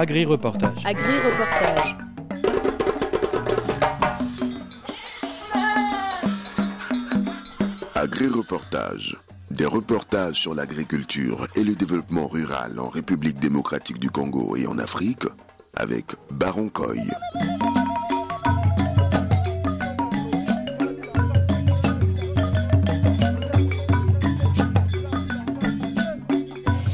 Agri-reportage. Agri-reportage. Agri-reportage. Des reportages sur l'agriculture et le développement rural en République démocratique du Congo et en Afrique avec Baron Coy.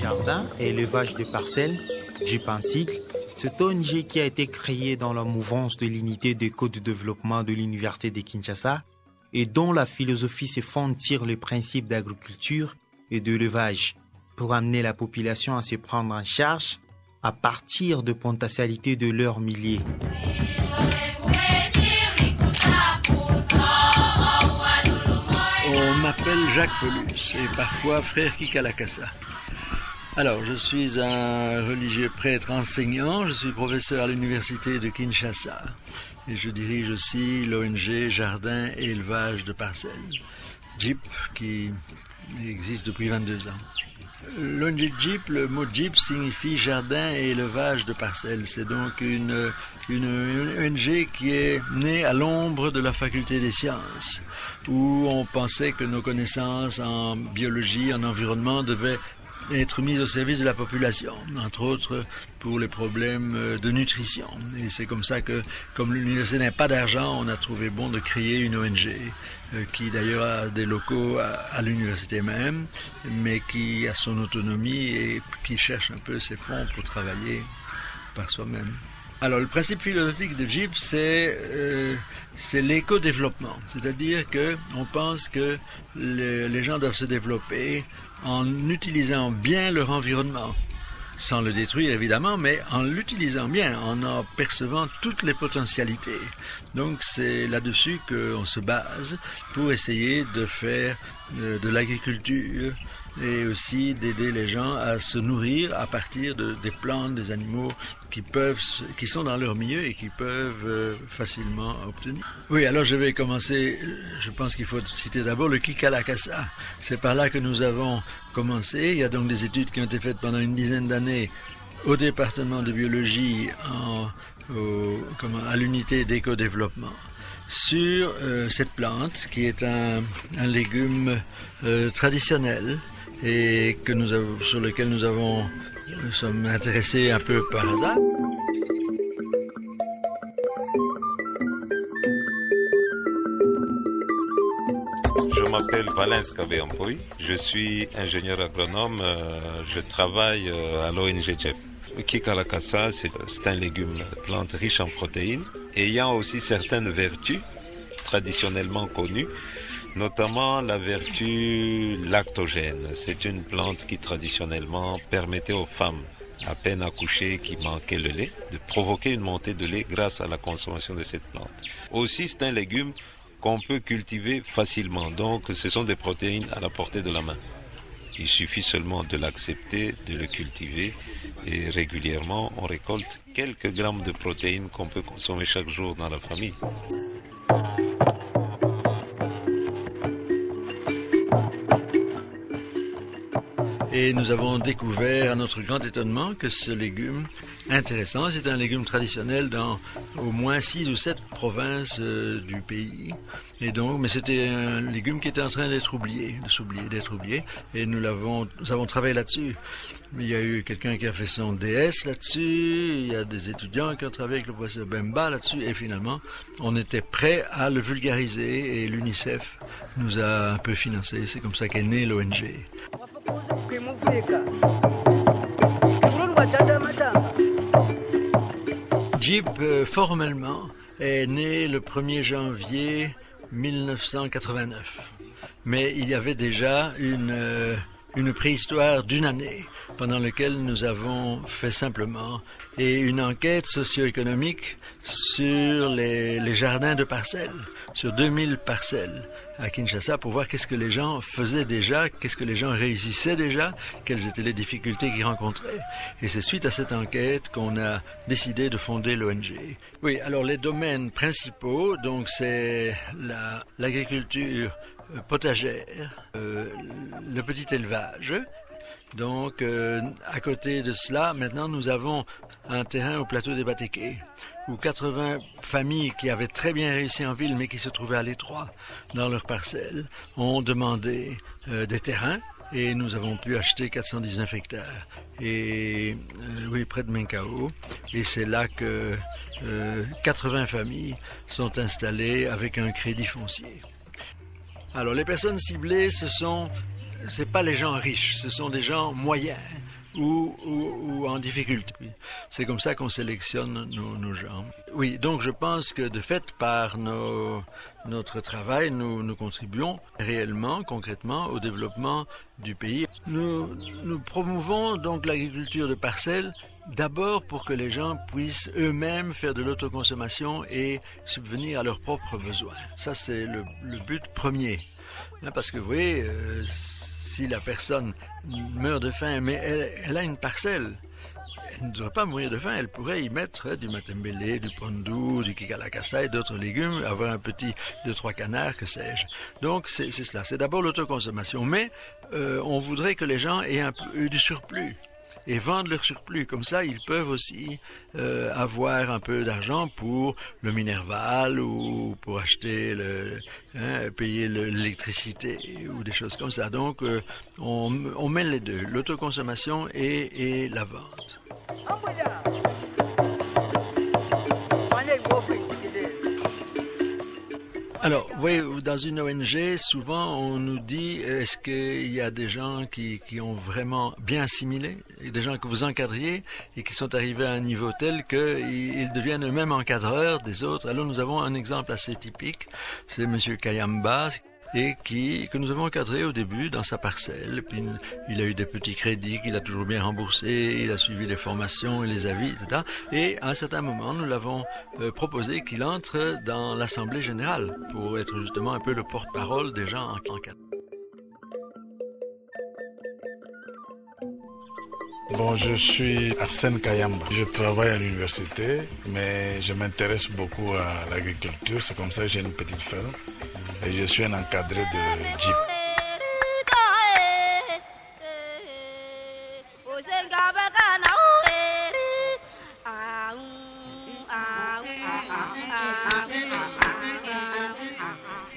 Jardin et élevage de parcelles, Jeep en cycle, cet ONG qui a été créé dans la mouvance de l'unité des codes de développement de l'Université de Kinshasa et dont la philosophie se fonde sur les principes d'agriculture et d'élevage pour amener la population à se prendre en charge à partir de potentialités de leurs milliers. On m'appelle Jacques Paulus et parfois frère Kikalakassa. Alors, je suis un religieux prêtre enseignant, je suis professeur à l'université de Kinshasa et je dirige aussi l'ONG Jardin et élevage de parcelles, JIP, qui existe depuis 22 ans. L'ONG JIP, le mot JIP signifie Jardin et élevage de parcelles. C'est donc une, une ONG qui est née à l'ombre de la faculté des sciences, où on pensait que nos connaissances en biologie, en environnement devaient être mise au service de la population, entre autres pour les problèmes de nutrition. Et c'est comme ça que, comme l'université n'a pas d'argent, on a trouvé bon de créer une ONG euh, qui d'ailleurs a des locaux à, à l'université même, mais qui a son autonomie et qui cherche un peu ses fonds pour travailler par soi-même. Alors, le principe philosophique de c'est euh, l'éco-développement. C'est-à-dire que on pense que le, les gens doivent se développer en utilisant bien leur environnement, sans le détruire évidemment, mais en l'utilisant bien, en en percevant toutes les potentialités. Donc c'est là-dessus qu'on se base pour essayer de faire de, de l'agriculture et aussi d'aider les gens à se nourrir à partir de, des plantes, des animaux qui peuvent, qui sont dans leur milieu et qui peuvent euh, facilement obtenir. Oui, alors je vais commencer. Je pense qu'il faut citer d'abord le Kikalakasa. C'est par là que nous avons commencé. Il y a donc des études qui ont été faites pendant une dizaine d'années au département de biologie à l'unité d'éco-développement sur euh, cette plante qui est un, un légume euh, traditionnel et que nous avons, sur lequel nous avons sommes intéressés un peu par hasard. Je m'appelle Valens Kabeampoy, je suis ingénieur agronome, euh, je travaille euh, à l'ONG JEP. Kikalakasa, c'est un légume plante riche en protéines, ayant aussi certaines vertus traditionnellement connues, notamment la vertu lactogène. C'est une plante qui traditionnellement permettait aux femmes à peine accouchées qui manquaient le lait de provoquer une montée de lait grâce à la consommation de cette plante. Aussi, c'est un légume qu'on peut cultiver facilement. Donc, ce sont des protéines à la portée de la main. Il suffit seulement de l'accepter, de le cultiver et régulièrement on récolte quelques grammes de protéines qu'on peut consommer chaque jour dans la famille. Et nous avons découvert à notre grand étonnement que ce légume intéressant, c'est un légume traditionnel dans au moins six ou sept provinces euh, du pays. Et donc, mais c'était un légume qui était en train d'être oublié, de s'oublier, d'être oublié. Et nous nous avons travaillé là-dessus. Il y a eu quelqu'un qui a fait son DS là-dessus. Il y a des étudiants qui ont travaillé avec le professeur Bemba là-dessus. Et finalement, on était prêt à le vulgariser et l'UNICEF nous a un peu financé. C'est comme ça qu'est née l'ONG. Jeep, euh, formellement, est né le 1er janvier 1989. Mais il y avait déjà une, euh, une préhistoire d'une année pendant laquelle nous avons fait simplement et une enquête socio-économique sur les, les jardins de parcelles, sur 2000 parcelles à Kinshasa pour voir qu'est-ce que les gens faisaient déjà, qu'est-ce que les gens réussissaient déjà, quelles étaient les difficultés qu'ils rencontraient. Et c'est suite à cette enquête qu'on a décidé de fonder l'ONG. Oui, alors les domaines principaux, donc c'est l'agriculture la, potagère, euh, le petit élevage, Donc, euh, à côté de cela, maintenant, nous avons un terrain au plateau des Batéqués, où 80 familles qui avaient très bien réussi en ville, mais qui se trouvaient à l'étroit dans leurs parcelles, ont demandé euh, des terrains, et nous avons pu acheter 419 hectares. Et euh, oui, près de Menkao. Et c'est là que 80 familles sont installées avec un crédit foncier. Alors, les personnes ciblées, ce sont c'est pas les gens riches, ce sont des gens moyens ou, ou, en difficulté. C'est comme ça qu'on sélectionne nos, nos, gens. Oui, donc je pense que de fait, par nos, notre travail, nous, nous contribuons réellement, concrètement, au développement du pays. Nous, nous promouvons donc l'agriculture de parcelles D'abord pour que les gens puissent eux-mêmes faire de l'autoconsommation et subvenir à leurs propres besoins. Ça, c'est le, le, but premier. Hein, parce que vous voyez, euh, si la personne meurt de faim, mais elle, a une parcelle, elle ne devrait pas mourir de faim, elle pourrait y mettre du matembele, du pondu, du kikalakasa et d'autres légumes, avoir un petit deux trois canards, que sais-je. Donc c'est cela, c'est d'abord l'autoconsommation, mais euh, on voudrait que les gens aient un peu du surplus et vendent leur surplus. Comme ça, ils peuvent aussi euh, avoir un peu d'argent pour le Minerval ou pour acheter le, hein, payer l'électricité ou des choses comme ça. Donc, euh, on, on mène les deux, l'autoconsommation et, et la vente. Alors, oui, dans une ONG, souvent on nous dit est-ce qu'il y a des gens qui, qui, ont vraiment bien assimilé, des gens que vous encadriez et qui sont arrivés à un niveau tel qu'ils deviennent eux-mêmes encadreurs des autres? Alors nous avons un exemple assez typique, c'est Monsieur Kayamba et qui que nous avons encadré au début dans sa parcelle. puis il a eu des petits crédits qu'il a toujours bien remboursés, il a suivi les formations et les avis, etc. Et à un certain moment, nous l'avons euh, proposé qu'il entre dans l'assemblée générale pour être justement un peu le porte-parole des gens en encadrés. Bon, je suis Arsène Kayamba. Je travaille à l'université, mais je m'intéresse beaucoup à l'agriculture. C'est comme ça que j'ai une petite ferme et je suis un encadré de Jeep.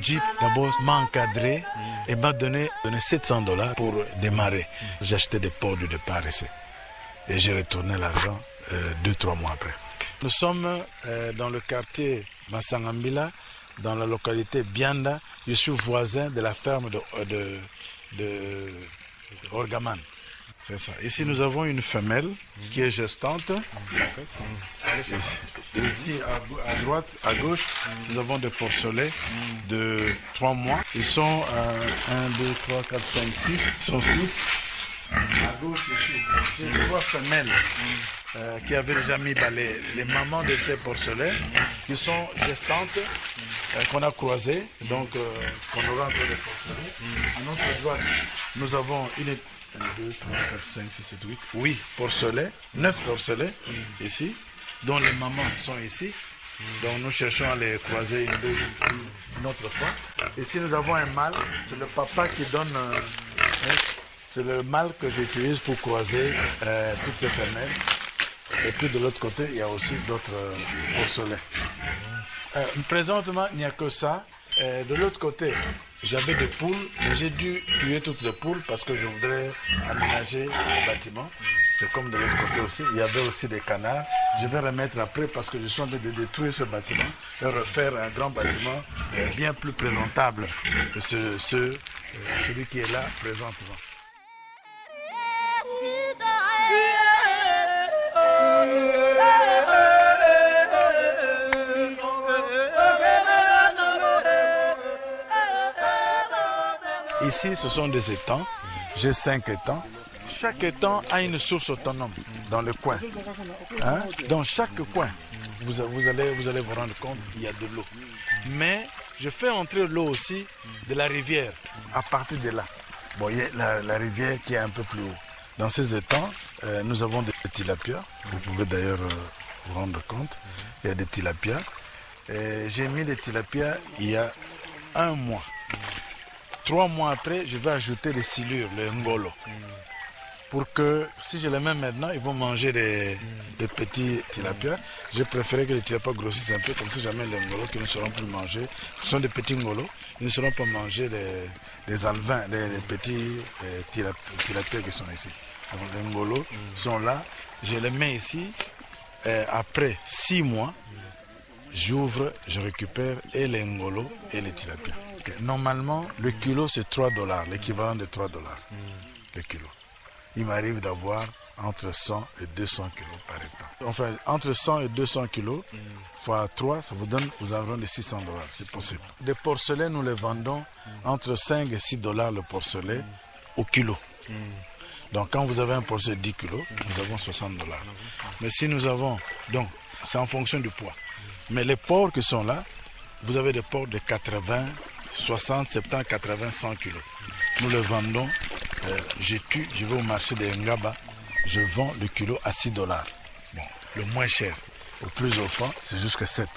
Jeep d'abord m'a encadré et m'a donné, donné 700 dollars pour démarrer. Acheté des pots de départ ici et j'ai retourné l'argent euh, deux, trois mois après. Nous sommes euh, dans le quartier Massangambila dans la localité Bianda. Je suis voisin de la ferme de, de, Orgaman. Ici, nous avons une femelle qui est gestante. Ici, à, droite, à gauche, nous avons des porcelets de 3 mois. Ils sont 1, 2, 3, 4, 5, 6. Ils sont 6. À gauche, ici, j'ai trois femelles euh, qui avaient déjà mis bah, les, les, mamans de ces porcelets qui sont gestantes, euh, qu'on a croisées, donc euh, qu'on aura encore des porcelets. À notre droite, nous avons une, 1, 2, 3, 4, 5, 6, 7, 8, 8 porcelets, 9 porcelets ici, dont les mamans sont ici. Donc nous cherchons à les croiser une deuxième une autre fois. Ici nous avons un mâle, c'est le papa qui donne. c'est le mâle que j'utilise pour croiser toutes ces femelles. Et puis de l'autre côté, il y a aussi d'autres porcelets. Euh, présentement, il n'y a que ça. Euh, de l'autre côté, j'avais des poules, mais j'ai dû tuer toutes les poules parce que je voudrais aménager le bâtiment. C'est comme de l'autre côté aussi. Il y avait aussi des canards. Je vais remettre après parce que je suis en train de détruire ce bâtiment et refaire un grand bâtiment bien plus présentable que ce, celui qui est là présentement. Ici, ce sont des étangs. J'ai cinq étangs. Chaque étang a une source autonome dans le coin. Hein? Dans chaque coin, vous, allez, vous rendre compte qu'il y a de l'eau. Mais je fais entrer l'eau aussi de la rivière à partir de là. Vous voyez la, la rivière qui est un peu plus haut. Dans ces étangs, euh, nous avons des tilapias. Vous pouvez d'ailleurs euh, vous rendre compte. Il y a des tilapias. J'ai mis des tilapias il y a un mois. Trois mois après, je vais ajouter les silures, le ngolo. pour que si je les mets maintenant, ils vont manger des, petits tilapia. J'ai préféré que les tilapia grossissent un peu, comme ça jamais les ngolos qui ne seront plus mangés. Ce sont des petits ngolos, ils ne seront pas mangés des, alvins, des, petits euh, qui sont ici. Donc les ngolos sont là. Je les mets ici. Euh, après six mois, j'ouvre, je récupère et les ngolos et les Normalement, le kilo c'est 3 dollars, l'équivalent de 3 dollars. Le kilo il m'arrive d'avoir entre 100 et 200 kilos par hectare. Enfin, entre 100 et 200 kilos, fois 3, ça vous donne aux environs de 600 dollars, c'est possible. Les porcelets, nous les vendons entre 5 et 6 dollars le porcelet au kilo. Donc quand vous avez un porcelet de 10 kilos, nous avons 60 dollars. Mais si nous avons, donc c'est en fonction du poids. Mais les porcs qui sont là, vous avez des porcs de 80, 60, 70, 80, 100 kilos. Nous les vendons euh, je tue, je vais au marché de Ngaba, je vends le kilo à 6 dollars. Bon, le moins cher. Le plus offrant, c'est jusqu'à 7.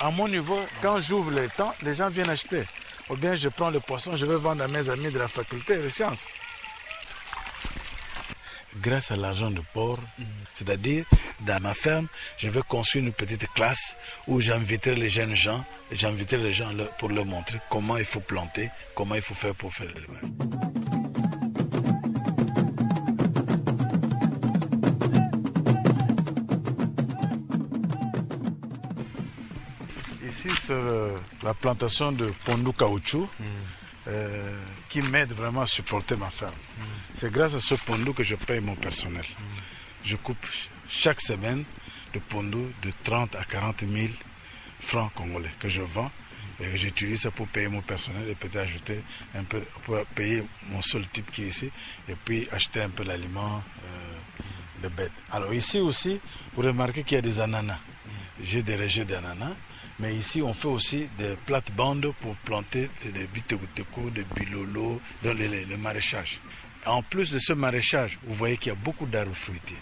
À mon niveau, quand j'ouvre les temps, les gens viennent acheter. Ou bien je prends le poisson, je vais vendre à mes amis de la faculté de sciences. Grâce à l'argent de port, c'est-à-dire dans ma ferme, je vais construire une petite classe où j'inviterai les jeunes gens, j'inviterai les gens pour leur montrer comment il faut planter, comment il faut faire pour faire l'élevage. Euh, la plantation de pondou caoutchouc mm. euh, qui m'aide vraiment à supporter ma ferme. C'est grâce à ce pondou que je paye mon personnel. Je coupe chaque semaine de pondou de 30 à 40 000 francs congolais que je vends et j'utilise ça pour payer mon personnel et peut-être ajouter un peu pour payer mon seul type qui est ici et puis acheter un peu l'aliment euh, de bêtes. Alors ici aussi, vous remarquez qu'il y a des ananas. J'ai des rejets d'ananas mais ici, on fait aussi des plates-bandes pour planter des bitekuteku, des bilolo, dans le, maraîchage. En plus de ce maraîchage, vous voyez qu'il y a beaucoup d'arbres fruitiers.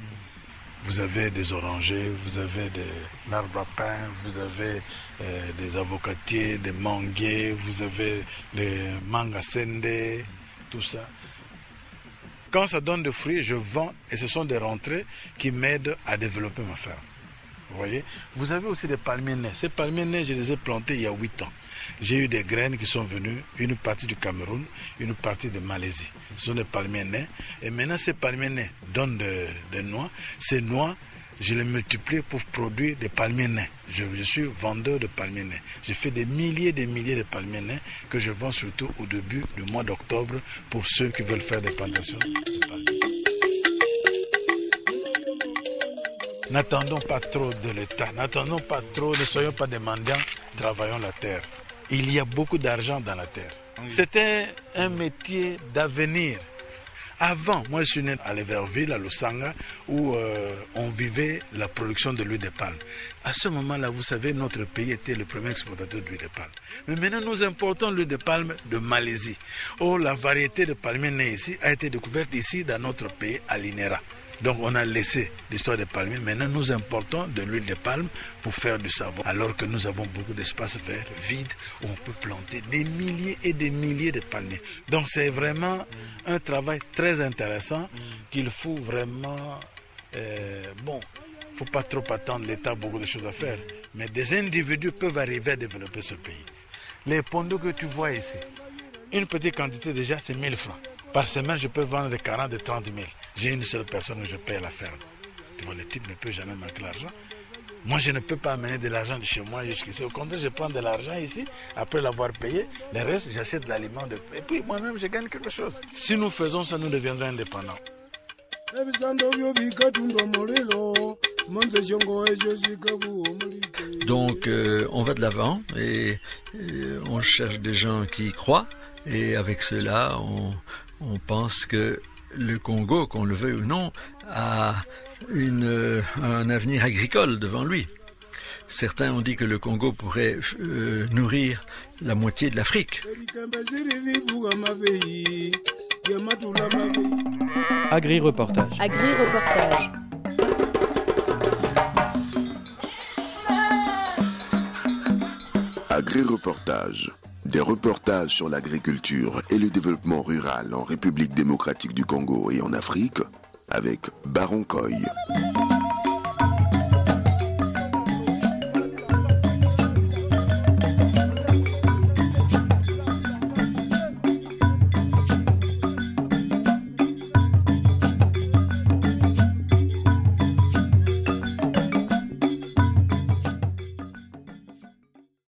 Vous avez des orangers, vous avez des arbres à pain, vous avez euh, des avocatiers, des manguiers, vous avez les mangasende, tout ça. Quand ça donne des fruits, je vends et ce sont des rentrées qui m'aident à développer ma ferme. Vous voyez? Vous avez aussi des palmiers nés. Ces palmiers nés, je les ai plantés il y a 8 ans. J'ai eu des graines qui sont venues, une partie du Cameroun, une partie de Malaisie. Ce sont des palmiers nés. Et maintenant, ces palmiers nés donnent des noix. Ces noix, je les multiplie pour produire des palmiers nés. Je, suis vendeur de palmiers nés. J'ai fait des milliers et des milliers de palmiers nés que je vends surtout au début du mois d'octobre pour ceux qui veulent faire des plantations. N'attendons pas trop de l'État, n'attendons pas trop, ne soyons pas des travaillons la terre. Il y a beaucoup d'argent dans la terre. C'était un métier d'avenir. Avant, moi je suis né à Leverville, à Lusanga, où euh, on vivait la production de l'huile de palme. À ce moment-là, vous savez, notre pays était le premier exportateur d'huile de palme. Mais maintenant, nous importons l'huile de palme de Malaisie. Oh, la variété de palmiers nés ici a été découverte ici dans notre pays, à l'INERA. Donc on a laissé l'histoire des palmiers. Maintenant, nous importons de l'huile de palme pour faire du savon. Alors que nous avons beaucoup d'espaces verts, vides, où on peut planter des milliers et des milliers de palmiers. Donc c'est vraiment un travail très intéressant qu'il faut vraiment... Euh, bon, il ne faut pas trop attendre l'État, beaucoup de choses à faire. Mais des individus peuvent arriver à développer ce pays. Les pondos que tu vois ici, une petite quantité déjà, c'est 1000 francs. Par semaine, je peux vendre de 40 et 30 000. J'ai une seule personne où je paye la ferme. Tu vois, le type ne peut jamais manquer l'argent. Moi, je ne peux pas amener de l'argent de chez moi jusqu'ici. Au contraire, je prends de l'argent ici. Après l'avoir payé, le reste, j'achète de l'aliment. De... Et puis, moi-même, je gagne quelque chose. Si nous faisons ça, nous deviendrons indépendants. Donc, euh, on va de l'avant et, on cherche des gens qui croient. Et avec cela, on, on pense que le Congo, qu'on le veuille ou non, a une, un avenir agricole devant lui. Certains ont dit que le Congo pourrait euh, nourrir la moitié de l'Afrique. Agri-reportage. Agri-reportage. Agri-reportage des reportages sur l'agriculture et le développement rural en République démocratique du Congo et en Afrique avec Baron Coy.